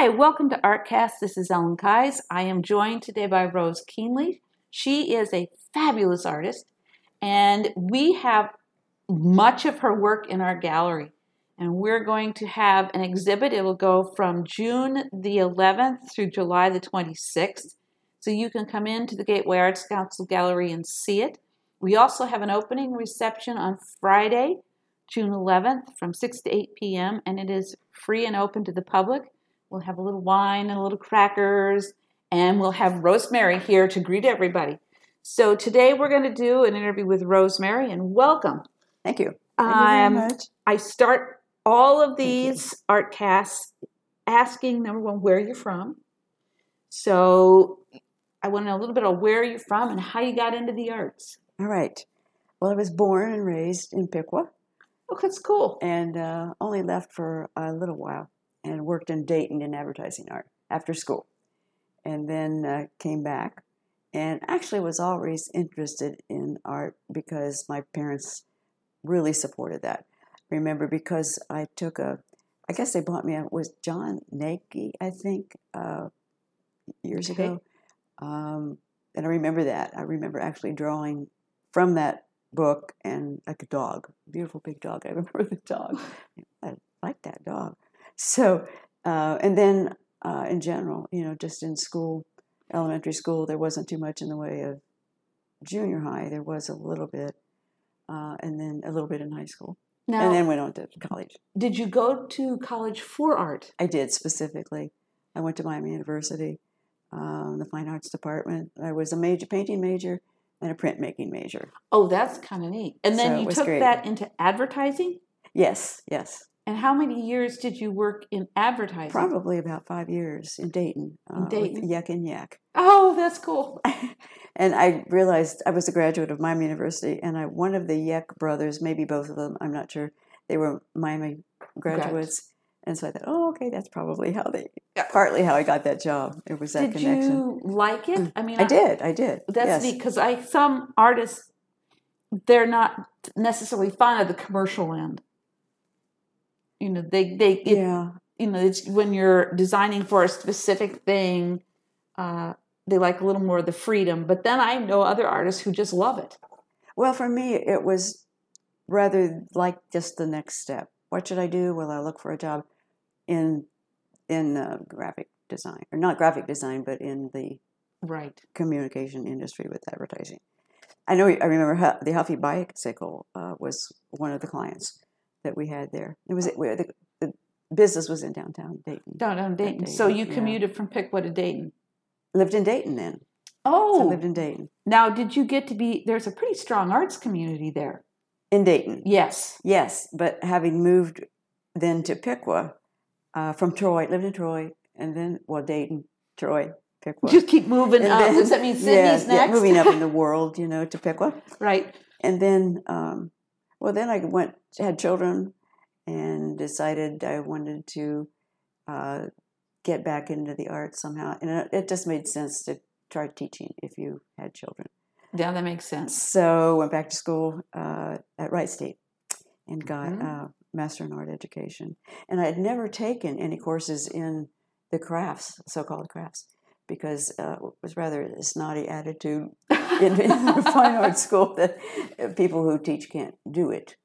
Hi, welcome to Artcast. This is Ellen Keyes. I am joined today by Rose Keenly. She is a fabulous artist, and we have much of her work in our gallery. And we're going to have an exhibit. It will go from June the 11th through July the 26th. So you can come into the Gateway Arts Council Gallery and see it. We also have an opening reception on Friday, June 11th from 6 to 8 p.m., and it is free and open to the public. We'll have a little wine and a little crackers, and we'll have Rosemary here to greet everybody. So today we're going to do an interview with Rosemary, and welcome. Thank you. Thank you very Um, much. I start all of these art casts asking number one, where you're from. So I want to know a little bit of where you're from and how you got into the arts. All right. Well, I was born and raised in Piqua Oh, that's cool. and uh, only left for a little while and worked in Dayton in advertising art after school. And then uh, came back and actually was always interested in art because my parents really supported that. Remember, because I took a, I guess they bought me a, was Jon Gnagy, I think, uh, years Okay. ago. Um, and I remember that. I remember actually drawing from that book and like a dog, beautiful big dog. I remember the dog. I like that dog. So, uh, and then uh, in general, you know, just in school, elementary school, there wasn't too much in the way of junior high. There was a little bit, uh, and then a little bit in high school, Now, and then went on to college. did you go to college for art? I did specifically. I went to Miami University, um, the fine arts department. I was a major painting major and a printmaking major. Oh, that's kind of neat. And then So you took great. that into advertising? Yes, yes. And how many years did you work in advertising? Probably about five years in Dayton. In uh, Dayton? Yeck and Yeck. Oh, that's cool. and I realized I was a graduate of Miami University, and I one of the Yeck brothers, maybe both of them, I'm not sure, they were Miami graduates. And so I thought, oh, okay, that's probably how they, Yeah. partly how I got that job. It was that Did connection. Did you like it? I mean, I did, I did. That's yes. neat because I some artists they're not necessarily fond of the commercial end. You know, they they it, Yeah, you know it's when you're designing for a specific thing, uh, they like a little more of the freedom. But then I know other artists who just love it. Well, for me, it was rather like just the next step. What should I do? Well, I look for a job in in uh, graphic design, or not graphic design, but in the Right. communication industry with advertising. I know. I remember the Huffy Bicycle uh, was one of the clients that we had there. It was where the, the business was in downtown Dayton. Down down Dayton. So Dayton, you yeah. commuted from Piqua to Dayton. Lived in Dayton then. So I Oh, lived in Dayton. now did you get to be? There's a pretty strong arts community there. In Dayton, Yes. yes. But having moved then to Piqua uh, from Troy, lived in Troy, and then well Dayton, Troy, Piqua. Just keep moving And up. then- Does that mean Sidney's yeah, yeah, next? moving up in the world, you know, to Piqua. right. And then, um, well, then I went, had children, and decided I wanted to uh, get back into the arts somehow. And it, it just made sense to try teaching if you had children. Yeah, that makes sense. So went back to school uh, at Wright State and got Mhm. uh, master in art education. And I had never taken any courses in the crafts, so-called crafts, because uh, it was rather a snotty attitude in, in the fine arts school that people who teach can't do it.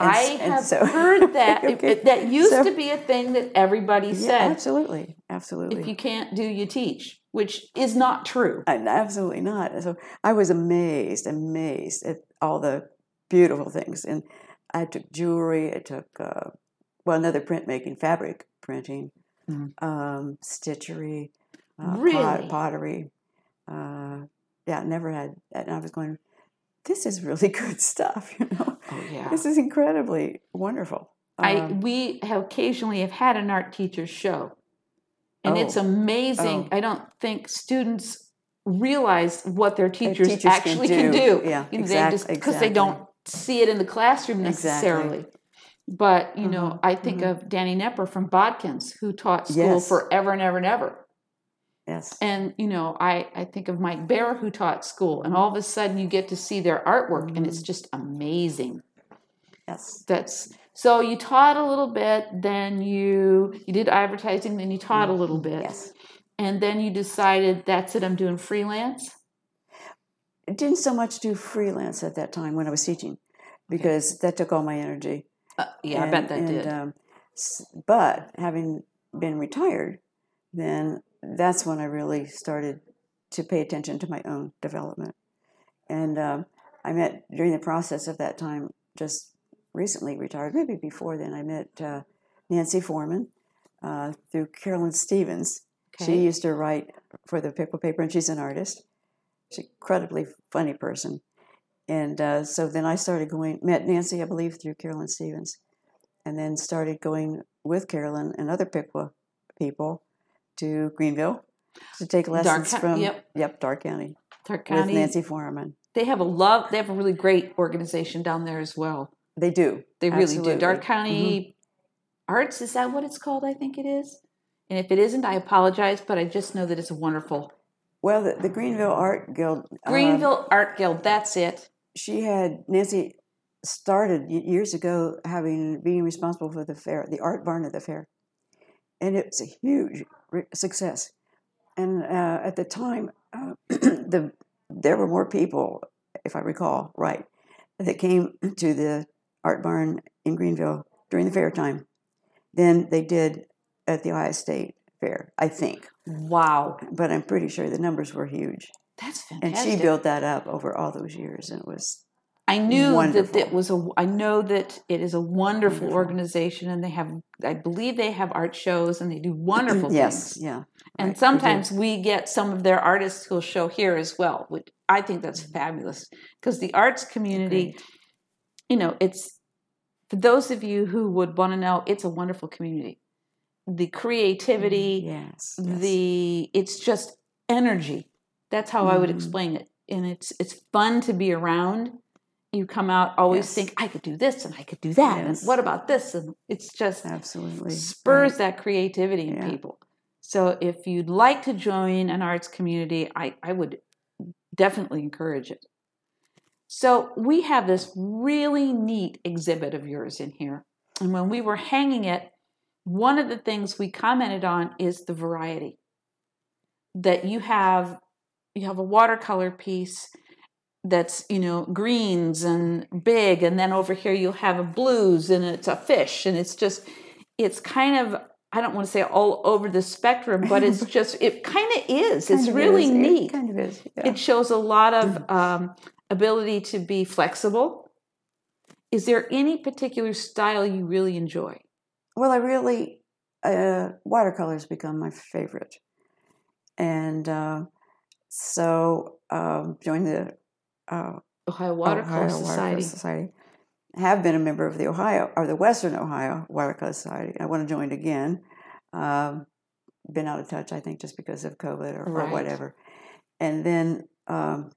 And I and have so- heard that Okay. it- that used So- to be a thing that everybody Yeah, said. absolutely, absolutely. If you can't do, you teach, which is not true. I- absolutely not. So I was amazed, amazed at all the beautiful things. And I took jewelry. I took uh, well another printmaking, fabric printing, Mhm. um, stitchery, uh, pot- Really? pottery. Uh, yeah, never had. And I was going. This is really good stuff. You know, Oh yeah. this is incredibly wonderful. I Um, we have occasionally have had an art teacher show, and it's Oh. amazing. Oh. I don't think students realize what their teachers, teachers actually can do. do. Yeah, you know, exact- they just because they don't see it in the classroom Exactly. necessarily. But you know, Mhm, I think mhm. of Danny Nepper from Botkins, who taught school Yes. forever and ever and ever. Yes. And you know, I I think of Mike Bear, who taught school, and all of a sudden you get to see their artwork, and Mm-hmm. it's just amazing. Yes. That's So you taught a little bit, then you you did advertising, then you taught a little bit, Yes. and then you decided that's it. I'm doing freelance. I didn't so much do freelance at that time when I was teaching because that took all my energy. Uh, yeah, I bet that And- did. Um, but having been retired, then that's when I really started to pay attention to my own development. And um, I met during the process of that time, just recently retired, maybe before then, I met uh, Nancy Foreman uh, through Carolyn Stevens. She used to write for the Piqua paper, and she's an artist. She's an incredibly funny person. And uh, so then I started going, met Nancy, I believe, through Carolyn Stevens, and then started going with Carolyn and other Piqua people to Greenville to take lessons Coun- from yep. yep Darke County with County. Nancy Foreman. They have a love. They have a really great organization down there as well. They do. They really do. Darke County Arts is that what it's called? I think it is. And if it isn't, I apologize, but I just know that it's a wonderful Well, the, the Greenville Art Guild. uh, Greenville Art Guild. That's it. she had Nancy started years ago having being responsible for the fair, the art barn at the fair, and it's a huge success. And uh, at the time, uh, the there were more people, if I recall right, that came to the art barn in Greenville during the fair time than they did at the Ohio State Fair. I think, Wow, but I'm pretty sure the numbers were huge. that's fantastic. And she built that up over all those years, and it was I knew Wonderful. that it was a. I know that it is a wonderful, Wonderful. organization, and they have. I believe they have art shows, and they do wonderful yes, things. yeah. And right, sometimes we get some of their artists who'll show here as well, which I think that's fabulous because the arts community, Agreed. you know, it's for those of you who would want to know, it's a wonderful community. The creativity, yes, yes. the it's just energy. That's how I would Mhm. explain it, and it's it's fun to be around. You come out always Yes. think I could do this and I could do that, Yes. and what about this? And it's just absolutely spurs right. that creativity in Yeah. people. So if you'd like to join an arts community, I, I would definitely encourage it. So we have this really neat exhibit of yours in here. And when we were hanging it, one of the things we commented on is the variety. That you have you have a watercolor piece that's, you know, greens and big and then over here you'll have a blues and it's a fish and it's just it's kind of I don't want to say all over the spectrum, but it's just it kind of is. Kind it's of really is. It neat. kind of is. Yeah. It shows a lot of um, ability to be flexible. Is there any particular style you really enjoy? well, I really uh, watercolors become my favorite, and uh, so um, joined the uh, Ohio Watercolor Ohio Society. Watercolor Society. Have been a member of the Ohio or the Western Ohio Watercolor Society. I want to join again. Um, been out of touch, I think, just because of COVID or, or whatever. And then um,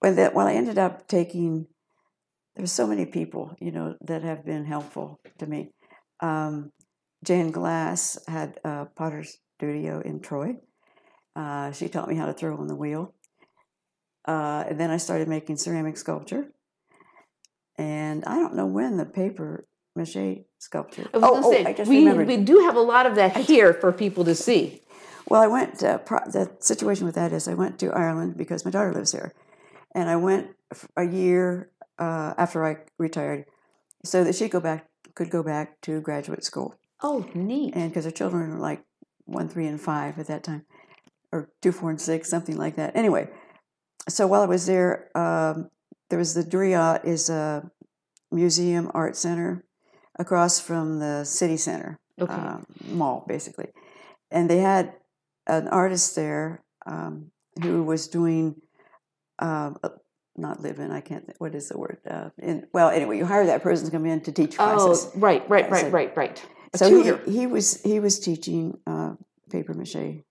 when that, well, I ended up taking. There's so many people, you know, that have been helpful to me. Um, Jan Glass had a potter's studio in Troy. Uh, she taught me how to throw on the wheel. Uh, and then I started making ceramic sculpture. And I don't know when the paper mache sculpture. I was oh, gonna oh, I just we, remembered. we do have a lot of that here for people to see. Well, I went. Uh, pro- the situation with that is, I went to Ireland because my daughter lives here, and I went a year uh, after I retired, so that she go back could go back to graduate school, Oh, neat. and because her children were like one, three, and five at that time, or two, four, and six, something like that. Anyway, so while I was there, um, there was the Draíocht is a museum art center across from the city center Okay. um, mall, basically. And they had an artist there um, who was doing, um, uh, not live in, I can't, what is the word? Uh, in, well, anyway, you hire that person to come in to teach classes. oh, right, right, right, right, right. A so tutor. he, he was he was teaching uh, paper mache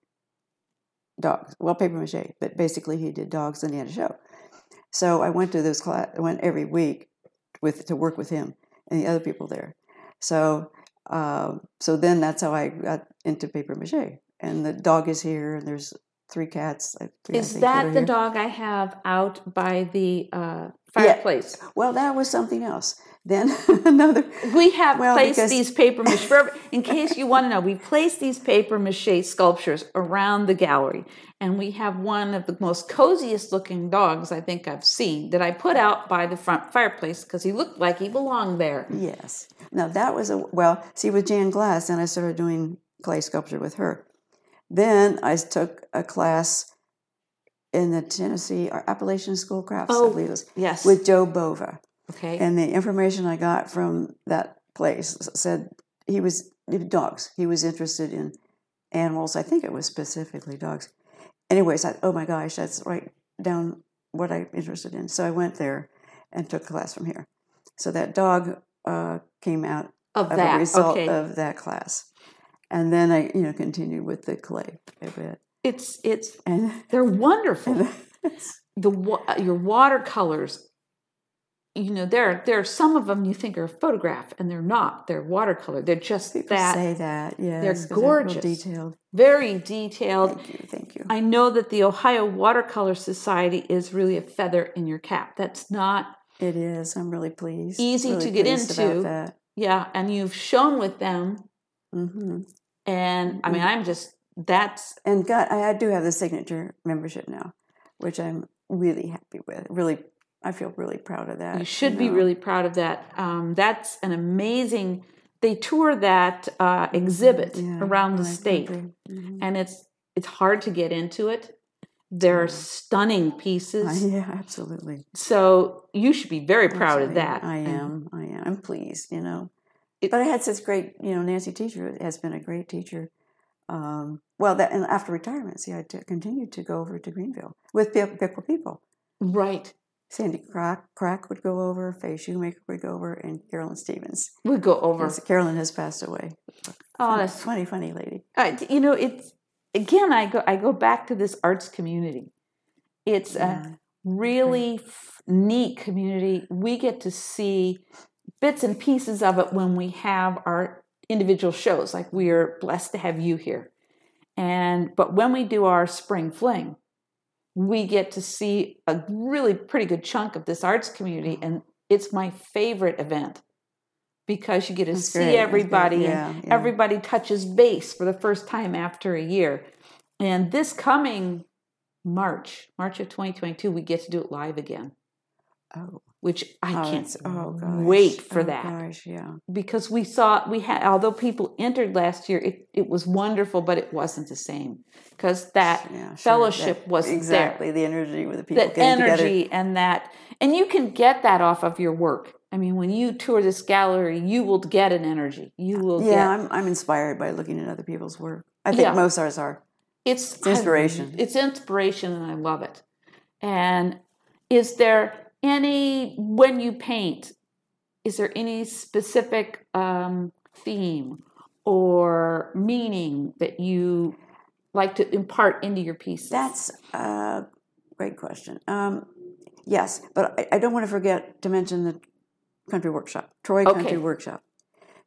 dogs. Well, paper mache, but basically he did dogs and he had a show. So I went to those class. I went every week with to work with him and the other people there. So um, so then that's how I got into paper mache. And the dog is here, and there's three cats. three, Is that the here. dog I have out by the uh, fireplace. Well, that was something else. Then another. We have Well, placed because- these paper mache. In case you want to know, we placed these paper mache sculptures around the gallery, and we have one of the most coziest looking dogs I think I've seen that I put out by the front fireplace because he looked like he belonged there. Yes. Now that was a well. See, with Jan Glass, then I started doing clay sculpture with her. Then I took a class in the Tennessee or Appalachian School of Crafts, Oh, I believe it was, Yes. with Joe Bova. okay. And the information I got from that place said he was dogs. He was interested in animals. I think it was specifically dogs. Anyways, I, oh my gosh, that's right down what I'm interested in. So I went there and took a class from here. So that dog uh, came out of of that. a result okay. of that class. And then I, you know, continued with the clay a bit. it's it's And, they're wonderful. and the uh, your watercolors you know there there are some of them you think are a photograph and they're not they're watercolor they're just people that say that, yeah. They're gorgeous. detailed. very detailed Thank you, thank you. i know that the ohio watercolor society is really a feather in your cap that's not It is. I'm really pleased. Easy really to get into. Yeah and you've shown with them hmm and i Mm-hmm. mean i'm just that's And God, I I do have the signature membership now, which I'm really happy with. Really, I feel really proud of that. you should be know. really proud of that um, that's an amazing they tour that uh, exhibit Yeah, around the state. Mhm. and it's it's hard to get into it. They're stunning pieces. I- yeah, absolutely. So you should be very proud of that. I am. I am. I'm pleased. You know, It- but I had such great. You know, Nancy Teacher has been a great teacher. Um, well, that and after retirement, see, I t- continued to go over to Greenville with Pick- Piqua people. Right. Sandy Crack, Crack would go over, Faye Shoemaker would go over, and Carolyn Stevens. would go over. Yes, Carolyn has passed away. Oh, that's funny, funny lady. uh, you know it's again. I go I go back to this arts community. It's a Yeah. really f- neat community. We get to see bits and pieces of it when we have our individual shows. Like we are blessed to have you here. And but when we do our spring fling, we get to see a really pretty good chunk of this arts community and it's my favorite event because you get to That's see great, everybody and Yeah, yeah. everybody touches base for the first time after a year. And this coming March, March of 2022, we get to do it live again, Oh, which I oh, can't oh, wait for Oh, that Gosh, yeah. because we saw we had although people entered last year, it, it was wonderful, but it wasn't the same because that yeah sure. fellowship That- wasn't exactly the energy with the people that getting together. energy and that and you can get that off of your work. I mean, when you tour this gallery, you will get an energy. You will Yeah, get I'm I'm inspired by looking at other people's work. I think Yeah. most ours are. it's, It's inspiration. it's inspiration, and I love it. And is there any when you paint? Is there any specific um, theme or meaning that you like to impart into your pieces? That's a great question. Um, yes, but I, I don't want to forget to mention the country workshop, Troy Okay. Country Workshop,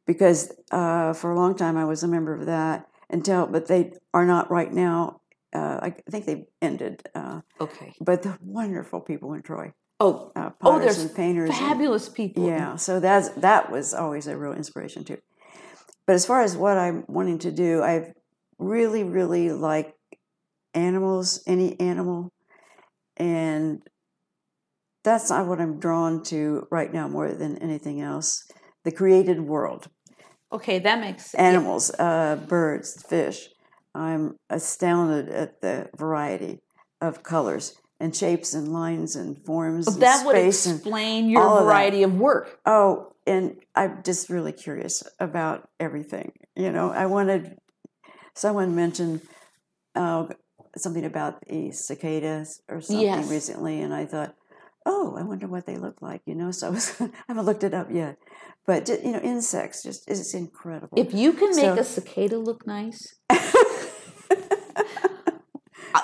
because uh, for a long time I was a member of that until, but they are not right now. Uh, I think they've ended. Uh, okay. but the wonderful people in Troy, Oh, uh, Oh, there's and painters, and- fabulous people. yeah, so that's that was always a real inspiration too. But as far as what I'm wanting to do, I really, really like animals, any animal, and that's not what I'm drawn to right now more than anything else. The created world, Okay, that makes sense. animals, uh, birds, fish. I'm astounded at the variety of colors and shapes and lines and forms. and that would and explain your all of variety of work. Oh, and I'm just really curious about everything. You know, I wanted someone mentioned uh, something about the cicadas or something Yes. recently, and I thought, oh, I wonder what they look like. You know, so I, was, I haven't looked it up yet, but you know, insects just it's incredible. If you can make So- a cicada look nice,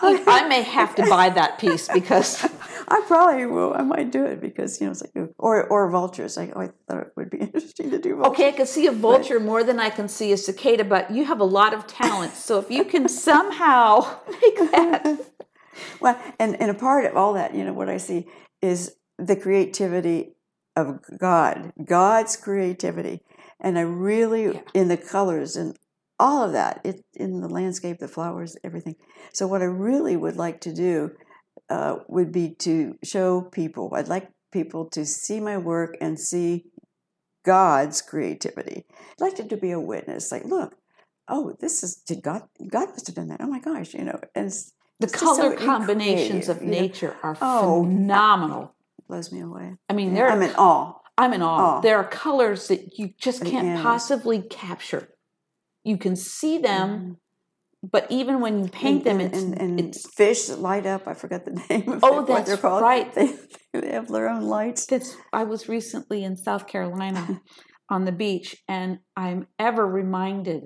I, I may have to buy that piece because I probably will. I might do it because you know, it's like or or vultures. Oh, I thought it would be interesting to do. Vultures. okay, I can see a vulture more than I can see a cicada, but you have a lot of talent. So if you can somehow make that, Well, and, and a part of all that, you know, what I see is the creativity of God, God's creativity, and I really Yeah. in the colors and all of that, it, in the landscape, the flowers, everything. So what I really would like to do uh, would be to show people. I'd like people to see my work and see God's creativity. I'd like it to be a witness. Like, look, oh, this is did God? God must have done that. Oh my gosh, you know, and it's, The it's just so color combinations of you know. nature are Oh. phenomenal. blows me away. I mean, there I'm in awe. I'm in awe. awe. There are colors that you just can't possibly capture. You can see them, Mhm. but even when you paint them, and, it's, and, and it's fish that light up. I forgot the name of Oh, it, what they're that's called. right. They, they have their own lights. That's I was recently in South Carolina on the beach, and I'm ever reminded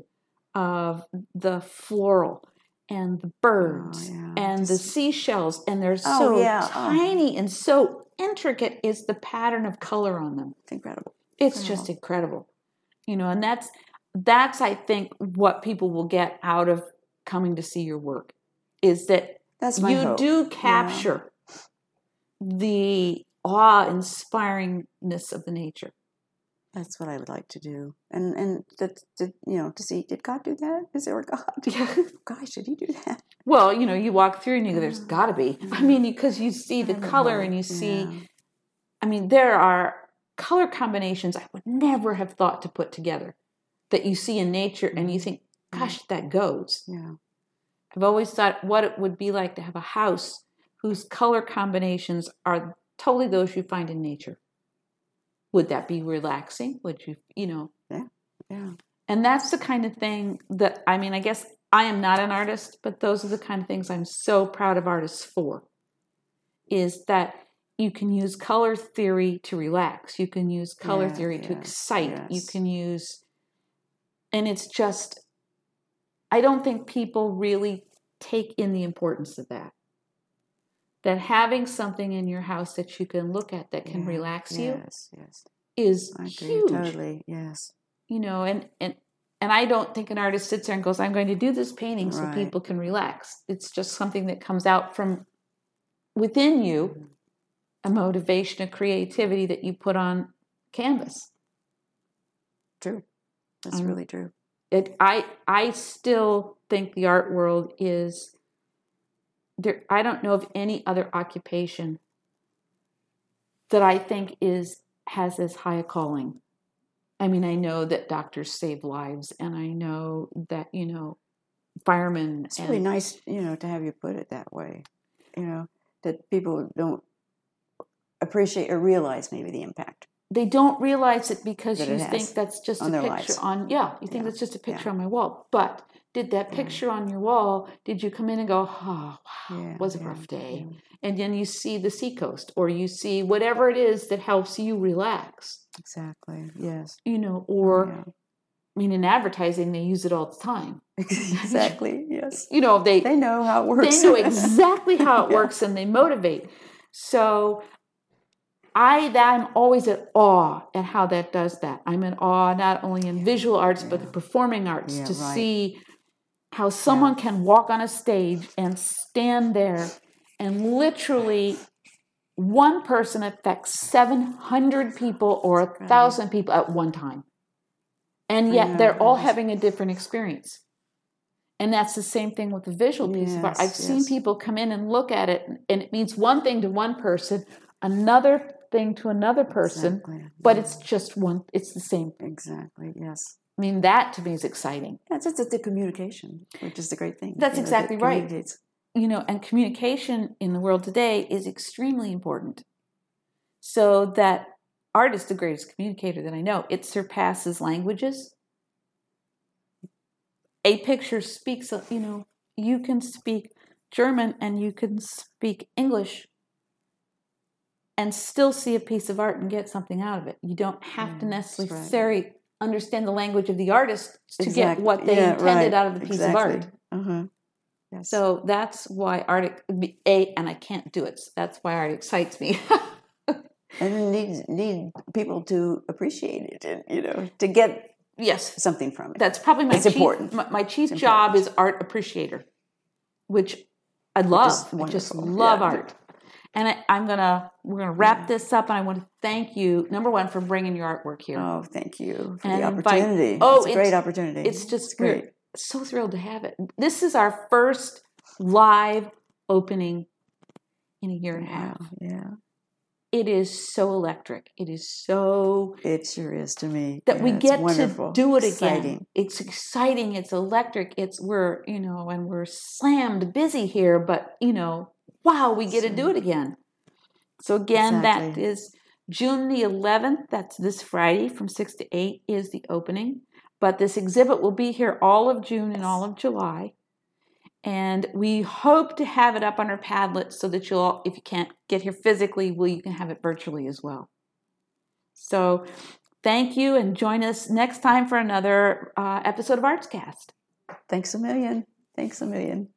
of the floral and the birds Oh, yeah, and the just- seashells, and they're Oh, so yeah, oh. tiny and so intricate is the pattern of color on them. It's incredible. It's just incredible, you know, and that's that's I think what people will get out of coming to see your work is that That's you hope. do capture the awe-inspiringness of the nature. That's what I would like to do. And and that, that you know to see did God do that? Is there a God? Yeah. Gosh, did He do that? Well, you know, you walk through and you go, "There's got to be." I mm-hmm. mean, because you see the color know. and you see. Yeah. I mean, there are color combinations I would never have thought to put together that you see in nature, and you mm-hmm. think, "Gosh, that goes." yeah. I've always thought what it would be like to have a house whose color combinations are totally those you find in nature. Would that be relaxing? Would you, you know? Yeah. Yeah. And that's the kind of thing that, I mean, I guess I am not an artist, but those are the kind of things I'm so proud of artists for. Is that you can use color theory to relax, you can use color Yeah, theory to yes, excite, you can use, and it's just, I don't think people really take in the importance of that. That having something in your house that you can look at that can Yeah, relax you Yes, yes. is I agree huge totally. Yes. you know and and and i don't think an artist sits there and goes i'm going to do this painting so people can relax it's just something that comes out from within you mm-hmm. a motivation a creativity that you put on canvas. That's Um, really true. it i i still think the art world is there i don't know of any other occupation that i think is has as high a calling i mean i know that doctors save lives and i know that you know firemen It's really nice, you know, to have you put it that way. You know, that people don't appreciate or realize maybe the impact. They don't realize it because That you it think that's just a picture lives. on yeah you think Yeah, that's just a yeah. picture on my wall but did that Yeah. picture on your wall did you come in and go oh wow Yeah, it was a yeah, rough day yeah. and then you see the seacoast or you see whatever it is that helps you relax Exactly. Yes. you know or Yeah. i mean in advertising they use it all the time exactly. Yes. you know they They know how it works. they know exactly how it Yeah. works and they motivate so i i'm always at awe at how that does that. I'm in awe not only in visual arts but the performing arts Yeah, to right. see how someone can walk on a stage and stand there and literally one person affects 700 people or a thousand people at one time. And yet they're all having a different experience. And that's the same thing with the visual piece of art. I've seen people come in and look at it, and it means one thing to one person, another thing to another person, Exactly. but yeah. it's just one, it's the same. exactly yes. I mean, that to me is exciting. That's it's, it's the communication, which is the great thing. That's you know, exactly right. You know, and communication in the world today is extremely important. So that art is the greatest communicator that I know. It surpasses languages. A picture speaks, you know, you can speak German and you can speak English and still see a piece of art and get something out of it. You don't have to Yeah, that's right. necessarily understand the language of the artist to get what they yeah, intended right, out of the piece exactly. of art. Uh-huh. Yes. So that's why art a and I can't do it. So that's why art excites me. and you need need people to appreciate it, and you know, to get yes, something from it. that's probably my It's chief, important. My, my chief It's job is art appreciator, which I love. I just love yeah. art, And I, I'm gonna we're gonna wrap this up, and I want to thank you number one for bringing your artwork here. Oh, thank you for And the invite- opportunity. Oh, it's a great it's- opportunity. it's just great. so thrilled to have it. This is our first live opening in a year and a half. Yeah, It is so electric. It is so it sure is to me. that we Yeah, it's get to do it again. Exciting. It's exciting. It's electric. It's we're you know, and we're slammed busy here, but you know, wow, we get to do it again. So again, that Exactly. is June the 11th. That's this Friday from six to eight is the opening. But this exhibit will be here all of June and all of July. And we hope to have it up on our Padlet so that you'll, if you can't get here physically, well, you can have it virtually as well. So thank you and join us next time for another uh, episode of Artscast. Thanks a million. Thanks a million.